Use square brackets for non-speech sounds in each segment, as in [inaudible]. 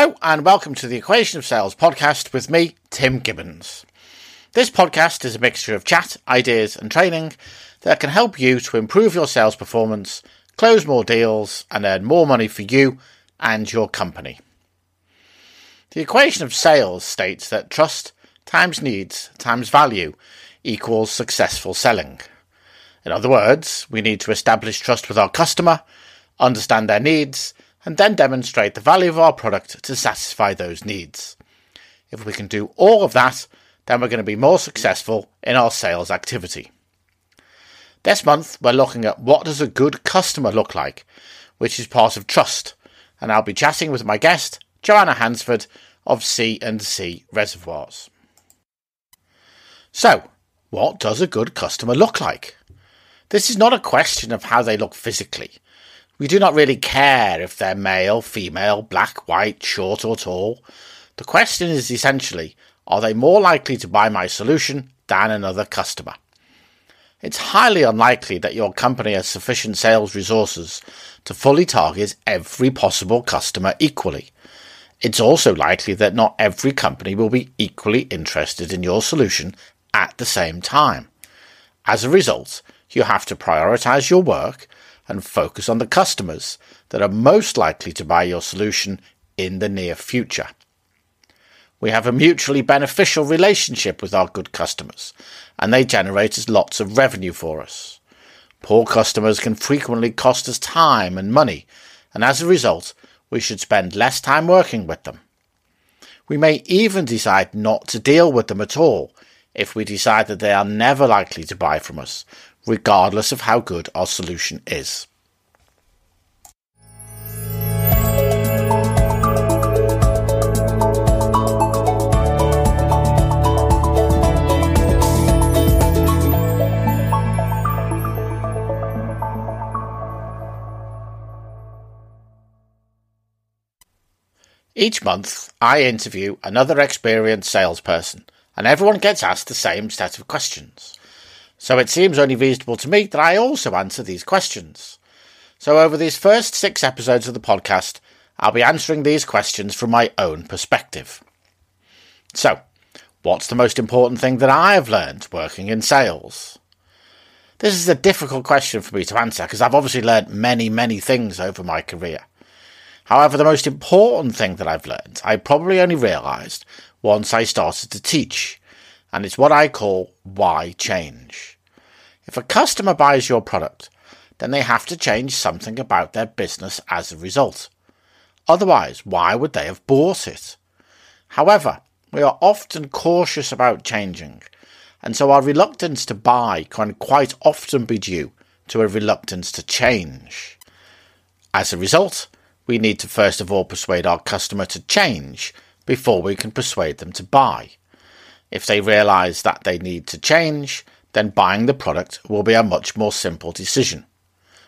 Hello, and welcome to the Equation of Sales podcast with me, Tim Gibbons. This podcast is a mixture of chat, ideas, and training that can help you to improve your sales performance, close more deals, and earn more money for you and your company. The equation of sales states that trust times needs times value equals successful selling. In other words, we need to establish trust with our customer, understand their needs, and then demonstrate the value of our product to satisfy those needs. If we can do all of that, then we're going to be more successful in our sales activity. This month, we're looking at what does a good customer look like, which is part of trust, and I'll be chatting with my guest, Joanna Hansford of C&C Reservoirs. So, what does a good customer look like? This is not a question of how they look physically. We do not really care if they're male, female, black, white, short, or tall. The question is essentially are they more likely to buy my solution than another customer? It's highly unlikely that your company has sufficient sales resources to fully target every possible customer equally. It's also likely that not every company will be equally interested in your solution at the same time. As a result, you have to prioritize your work and focus on the customers that are most likely to buy your solution in the near future. We have a mutually beneficial relationship with our good customers, and they generate lots of revenue for us. Poor customers can frequently cost us time and money, and as a result, we should spend less time working with them. We may even decide not to deal with them at all if we decide that they are never likely to buy from us, regardless of how good our solution is. Each month, I interview another experienced salesperson, and everyone gets asked the same set of questions. So it seems only reasonable to me that I also answer these questions. So over these first six episodes of the podcast, I'll be answering these questions from my own perspective. So, what's the most important thing that I have learned working in sales? This is a difficult question for me to answer because I've obviously learned many, many things over my career. However, the most important thing that I've learned, I probably only realised once I started to teach, and it's what I call why change. If a customer buys your product, then they have to change something about their business as a result. Otherwise, why would they have bought it? However, we are often cautious about changing, and so our reluctance to buy can quite often be due to a reluctance to change. As a result, we need to first of all persuade our customer to change before we can persuade them to buy. If they realize that they need to change, then buying the product will be a much more simple decision.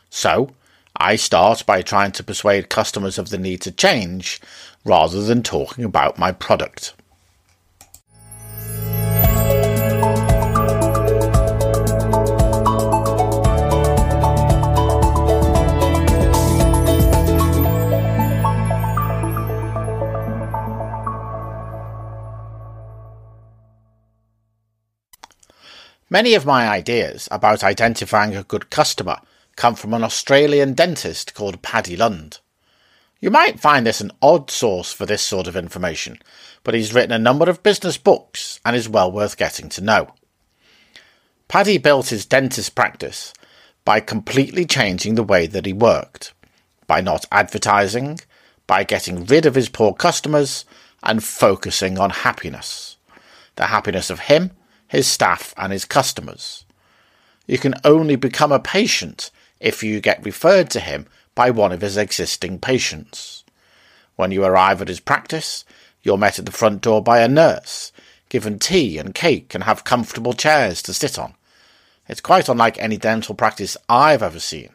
So, I start by trying to persuade customers of the need to change rather than talking about my product. Many of my ideas about identifying a good customer come from an Australian dentist called Paddy Lund. You might find this an odd source for this sort of information, but he's written a number of business books and is well worth getting to know. Paddy built his dentist practice by completely changing the way that he worked, by not advertising, by getting rid of his poor customers, and focusing on happiness. The happiness of him his staff, and his customers. You can only become a patient if you get referred to him by one of his existing patients. When you arrive at his practice, you're met at the front door by a nurse, given tea and cake, and have comfortable chairs to sit on. It's quite unlike any dental practice I've ever seen.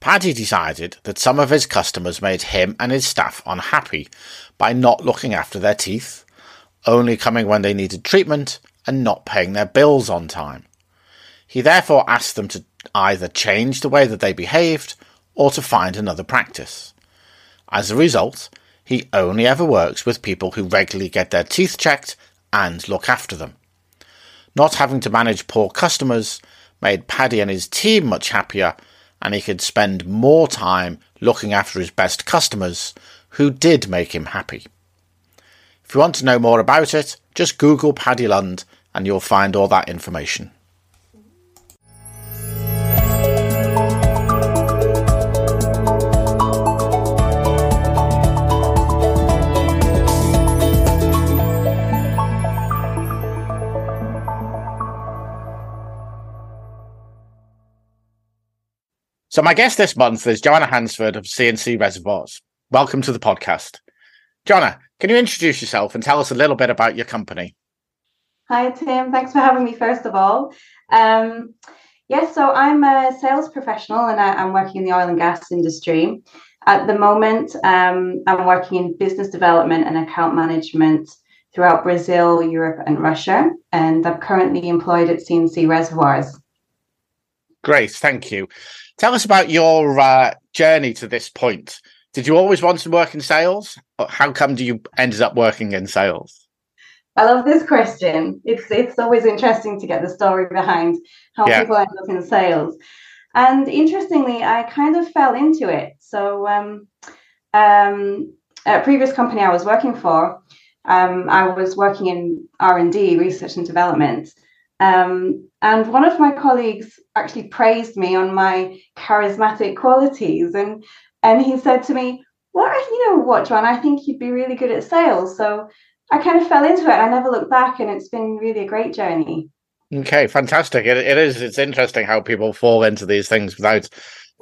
Paddy decided that some of his customers made him and his staff unhappy by not looking after their teeth, only coming when they needed treatment and not paying their bills on time. He therefore asked them to either change the way that they behaved or to find another practice. As a result, he only ever works with people who regularly get their teeth checked and look after them. Not having to manage poor customers made Paddy and his team much happier, and he could spend more time looking after his best customers, who did make him happy. If you want to know more about it, just Google Paddy Lund and you'll find all that information. So my guest this month is Joanna Hansford of C&C Reservoirs. Welcome to the podcast. Joanna, can you introduce yourself and tell us a little bit about your company? Hi, Tim. Thanks for having me, first of all. Um, yes, so I'm a sales professional and I, am working in the oil and gas industry. At the moment, um, I'm working in business development and account management throughout Brazil, Europe, and Russia. And I'm currently employed at C&C Reservoirs. Great, thank you. Tell us about your uh, journey to this point. Did you always want to work in sales? How come do you ended up working in sales? I love this question. It's it's always interesting to get the story behind how yeah. people end up in sales. And interestingly, I kind of fell into it. So um, um, a previous company I was working for, um, I was working in R and D, research and development, um, and one of my colleagues actually praised me on my charismatic qualities, and and he said to me, "Well, you know what, John? I think you'd be really good at sales." So I kind of fell into it. I never looked back, and it's been really a great journey. Okay, fantastic. It, it is. It's interesting how people fall into these things without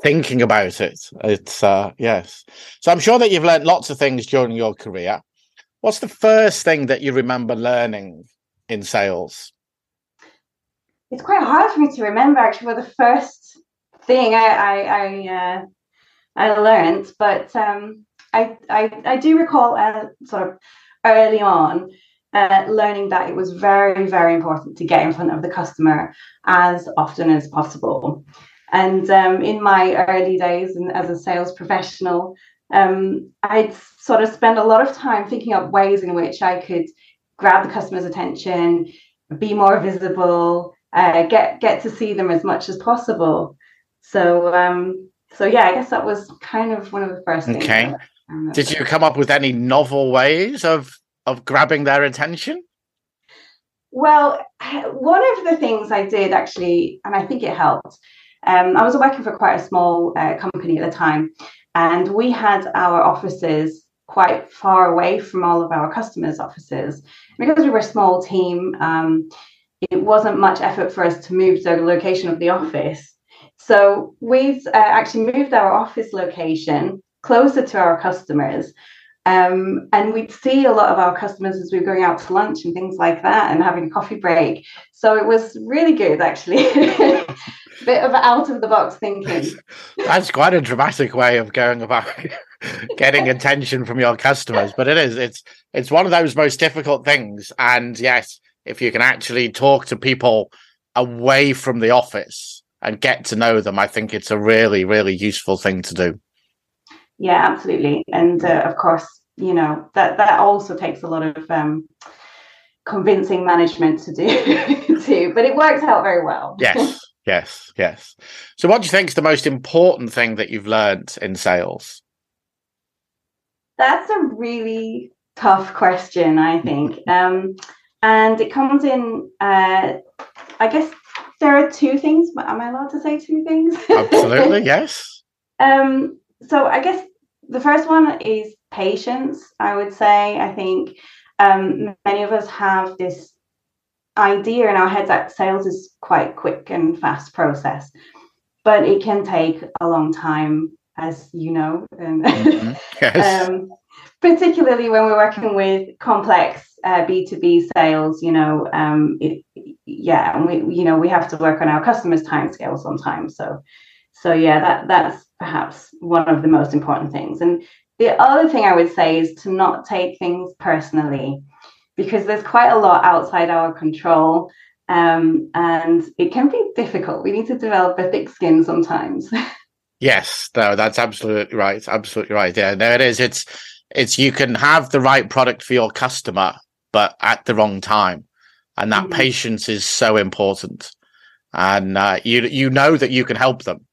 thinking about it. It's uh, yes. So I'm sure that you've learned lots of things during your career. What's the first thing that you remember learning in sales? it's quite hard for me to remember actually what the first thing I I I, uh, I learned, but um, I, I I do recall uh, sort of early on uh, learning that it was very very important to get in front of the customer as often as possible. And um, in my early days and as a sales professional, um, I'd sort of spend a lot of time thinking up ways in which I could grab the customer's attention, be more visible, uh, get get to see them as much as possible. So um, so yeah, I guess that was kind of one of the first things. Okay. Did you come up with any novel ways of of grabbing their attention? Well, one of the things I did actually, and I think it helped. Um, I was working for quite a small uh, company at the time, and we had our offices quite far away from all of our customers' offices because we were a small team. Um, it wasn't much effort for us to move the location of the office. So we've uh, actually moved our office location closer to our customers. Um, and we'd see a lot of our customers as we were going out to lunch and things like that and having a coffee break. So it was really good, actually. [laughs] Bit of out of the box thinking. [laughs] That's quite a dramatic way of going about [laughs] getting attention from your customers, but it is. It's it's one of those most difficult things. And yes, if you can actually talk to people away from the office and get to know them, I think it's a really, really useful thing to do. Yeah, absolutely. And uh, of course, you know, that, that also takes a lot of um, convincing management to do [laughs] too, but it works out very well. Yes, [laughs] yes, yes. So, what do you think is the most important thing that you've learned in sales? That's a really tough question, I think. [laughs] Um, and it comes in. Uh, I guess there are two things. Am I allowed to say two things? [laughs] Absolutely, yes. Um, so I guess the first one is patience. I would say. I think um, many of us have this idea in our heads that sales is quite quick and fast process, but it can take a long time, as you know. And [laughs] mm-hmm. yes. um, particularly when we're working with complex uh, B2B sales, you know, um, it, yeah, and we, you know, we have to work on our customers' time scale sometimes. So, so yeah, that that's perhaps one of the most important things. And the other thing I would say is to not take things personally, because there's quite a lot outside our control, um, and it can be difficult. We need to develop a thick skin sometimes. [laughs] yes, no, that's absolutely right. Absolutely right. Yeah, there it is. It's it's you can have the right product for your customer, but at the wrong time, and that Mhm. patience is so important. And uh, you you know that you can help them,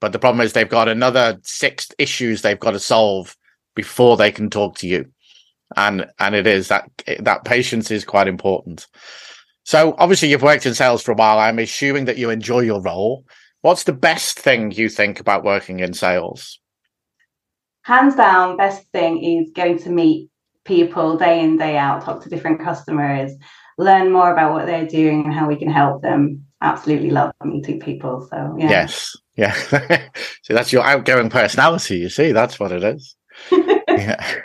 but the problem is they've got another six issues they've got to solve before they can talk to you, and and it is that that patience is quite important. So obviously you've worked in sales for a while. I'm assuming that you enjoy your role. What's the best thing you think about working in sales? hands down, best thing is getting to meet people day in, day out, talk to different customers, learn more about what they're doing and how we can help them. Absolutely love meeting people. So yeah. Yes. Yeah. [laughs] so that's your outgoing personality, you see. That's what it is. [laughs] yeah.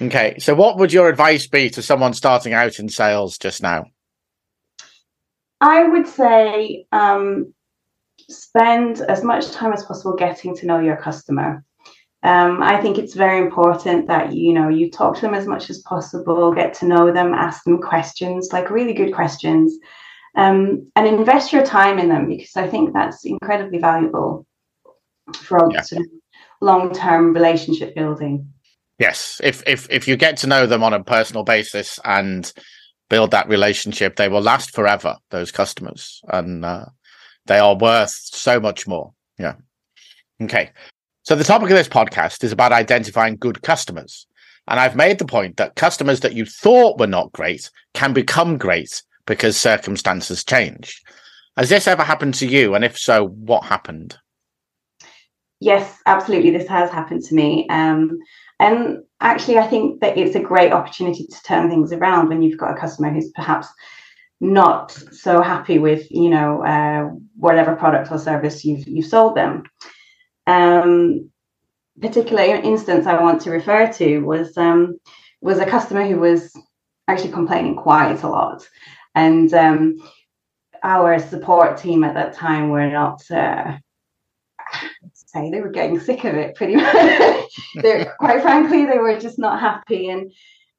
Okay. So what would your advice be to someone starting out in sales just now? I would say um, spend as much time as possible getting to know your customer. Um, I think it's very important that you know you talk to them as much as possible, get to know them, ask them questions, like really good questions, um, and invest your time in them because I think that's incredibly valuable for Yeah. sort of long-term relationship building. Yes. If if if you get to know them on a personal basis and build that relationship, they will last forever, those customers. And uh, they are worth so much more. Yeah. Okay. So the topic of this podcast is about identifying good customers. And I've made the point that customers that you thought were not great can become great because circumstances change. Has this ever happened to you? And if so, what happened? Yes, absolutely. This has happened to me. Um, and actually, I think that it's a great opportunity to turn things around when you've got a customer who's perhaps not so happy with, you know, uh, whatever product or service you've you've sold them. Um, particular instance I want to refer to was um, was a customer who was actually complaining quite a lot, and um, our support team at that time were not. Uh, say they were getting sick of it pretty [laughs] much. quite frankly, they were just not happy. And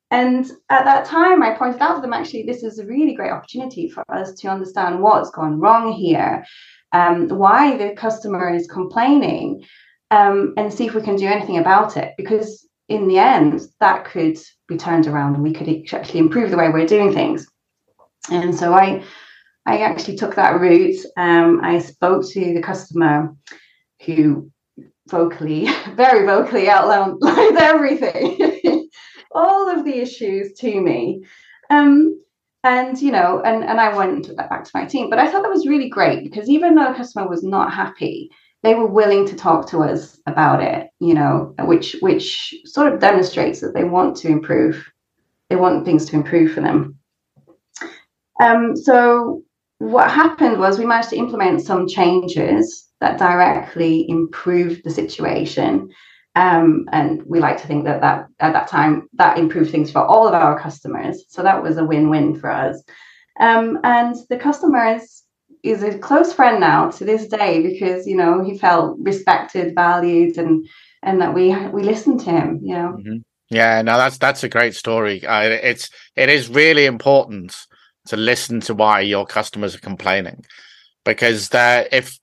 and at that time, I pointed out to them actually, this is a really great opportunity for us to understand what's gone wrong here, um, why the customer is complaining, um, and see if we can do anything about it. Because in the end, that could be turned around, and we could actually improve the way we're doing things. And so I, I actually took that route. Um, I spoke to the customer who vocally, [laughs] very vocally outlined [laughs] everything, [laughs] all of the issues to me. Um, and you know, and and I went and took that back to my team. But I thought that was really great because even though the customer was not happy, they were willing to talk to us about it. You know, which which sort of demonstrates that they want to improve. They want things to improve for them. Um, so what happened was we managed to implement some changes that directly improved the situation. Um, and we like to think that, that at that time that improved things for all of our customers. So that was a win-win for us. Um, and the customer is, is a close friend now to this day because you know he felt respected, valued, and and that we we listened to him. You know. Mm-hmm. Yeah, no, that's that's a great story. Uh, it's it is really important to listen to why your customers are complaining, because if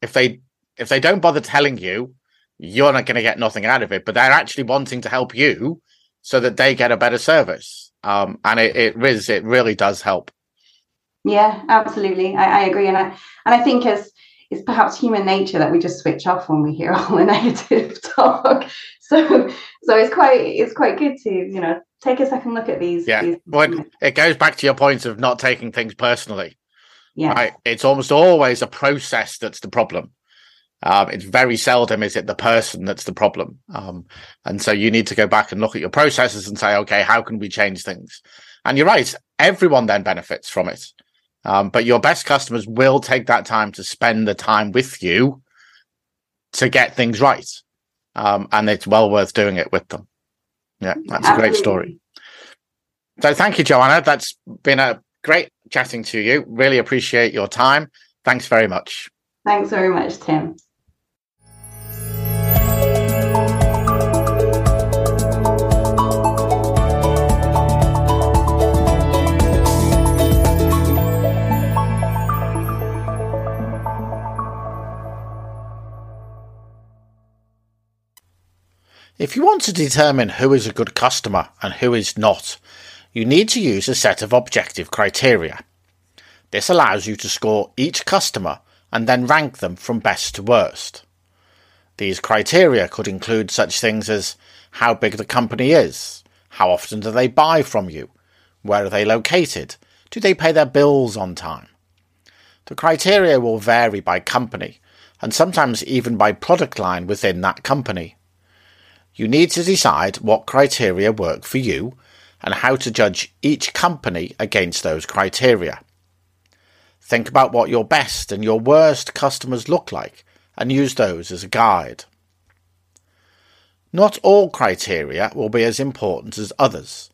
if they if they don't bother telling you, you're not going to get nothing out of it. But they're actually wanting to help you so that they get a better service. Um, and it it is it really does help. Yeah, absolutely. I, I agree, and I and I think as it's perhaps human nature that we just switch off when we hear [laughs] all the negative [laughs] talk. So so it's quite it's quite good to you know take a second look at these. Yeah, these well, it, it goes back to your point of not taking things personally. yeah, Right? It's almost always a process that's the problem. Um, it's very seldom is it the person that's the problem. Um, and so you need to go back and look at your processes and say, okay, how can we change things? And you're right, everyone then benefits from it. Um, but your best customers will take that time to spend the time with you to get things right. Um, and it's well worth doing it with them. Yeah, that's a great story. So thank you, Joanna. That's been a great chatting to you. Really appreciate your time. Thanks very much. Thanks very much, Tim. If you want to determine who is a good customer and who is not, you need to use a set of objective criteria. This allows you to score each customer and then rank them from best to worst. These criteria could include such things as how big the company is, how often do they buy from you, where are they located, do they pay their bills on time. The criteria will vary by company and sometimes even by product line within that company. You need to decide what criteria work for you and how to judge each company against those criteria. Think about what your best and your worst customers look like and use those as a guide. Not all criteria will be as important as others,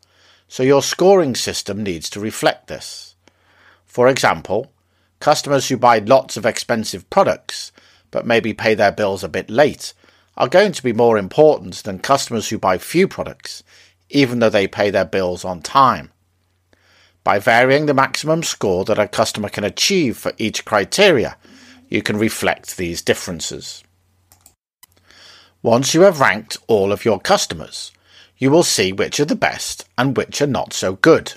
so your scoring system needs to reflect this. For example, customers who buy lots of expensive products but maybe pay their bills a bit late are going to be more important than customers who buy few products, even though they pay their bills on time. By varying the maximum score that a customer can achieve for each criteria, you can reflect these differences. Once you have ranked all of your customers, you will see which are the best and which are not so good.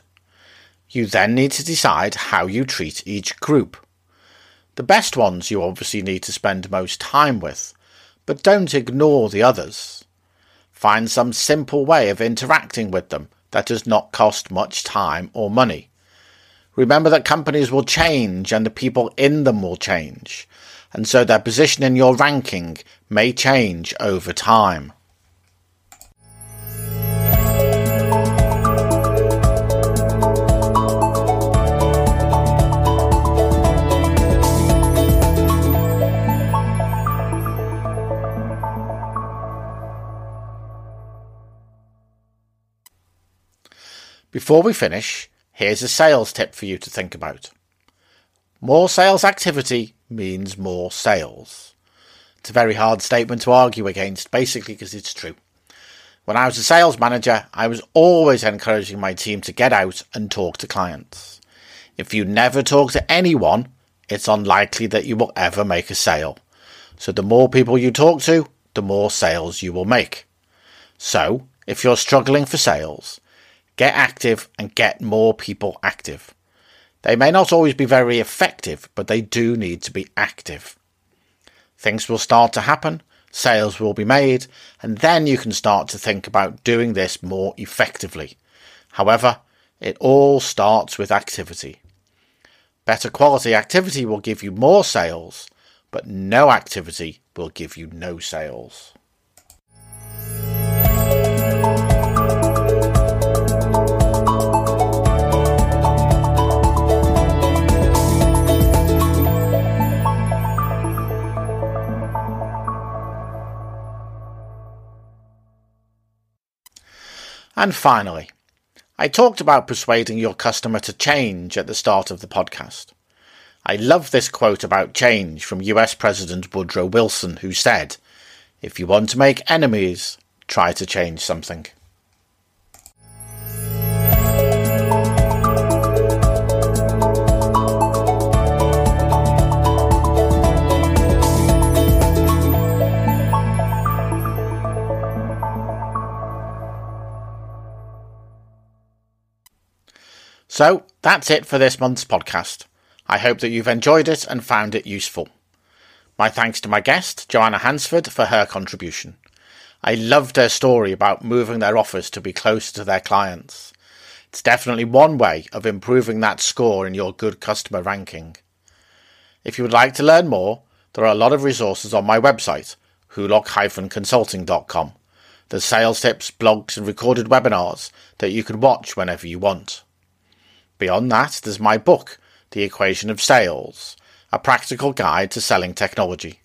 You then need to decide how you treat each group. The best ones you obviously need to spend most time with, but don't ignore the others. Find some simple way of interacting with them that does not cost much time or money. Remember that companies will change and the people in them will change, and so their position in your ranking may change over time. Before we finish, here's a sales tip for you to think about. More sales activity means more sales. It's a very hard statement to argue against, basically because it's true. When I was a sales manager, I was always encouraging my team to get out and talk to clients. If you never talk to anyone, it's unlikely that you will ever make a sale. So the more people you talk to, the more sales you will make. So, if you're struggling for sales, Get active and get more people active. They may not always be very effective, but they do need to be active. Things will start to happen, sales will be made, and then you can start to think about doing this more effectively. However, it all starts with activity. Better quality activity will give you more sales, but no activity will give you no sales. And finally, I talked about persuading your customer to change at the start of the podcast. I love this quote about change from US President Woodrow Wilson, who said, If you want to make enemies, try to change something. So that's it for this month's podcast. I hope that you've enjoyed it and found it useful. My thanks to my guest, Joanna Hansford, for her contribution. I loved her story about moving their office to be closer to their clients. It's definitely one way of improving that score in your good customer ranking. If you would like to learn more, there are a lot of resources on my website, hoolock-consulting.com. There's sales tips, blogs, and recorded webinars that you can watch whenever you want. Beyond that, there's my book, The Equation of Sales, a practical guide to selling technology.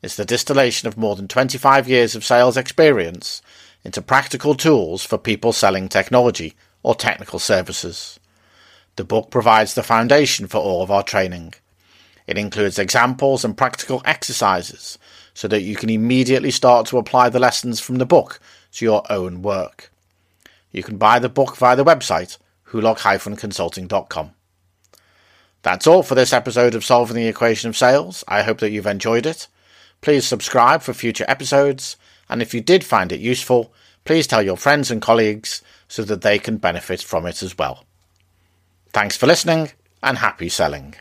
It's the distillation of more than 25 years of sales experience into practical tools for people selling technology or technical services. The book provides the foundation for all of our training. It includes examples and practical exercises so that you can immediately start to apply the lessons from the book to your own work. You can buy the book via the website hoolock-consulting.com. That's all for this episode of Solving the Equation of Sales. I hope that you've enjoyed it. Please subscribe for future episodes, and if you did find it useful, please tell your friends and colleagues so that they can benefit from it as well. Thanks for listening and happy selling.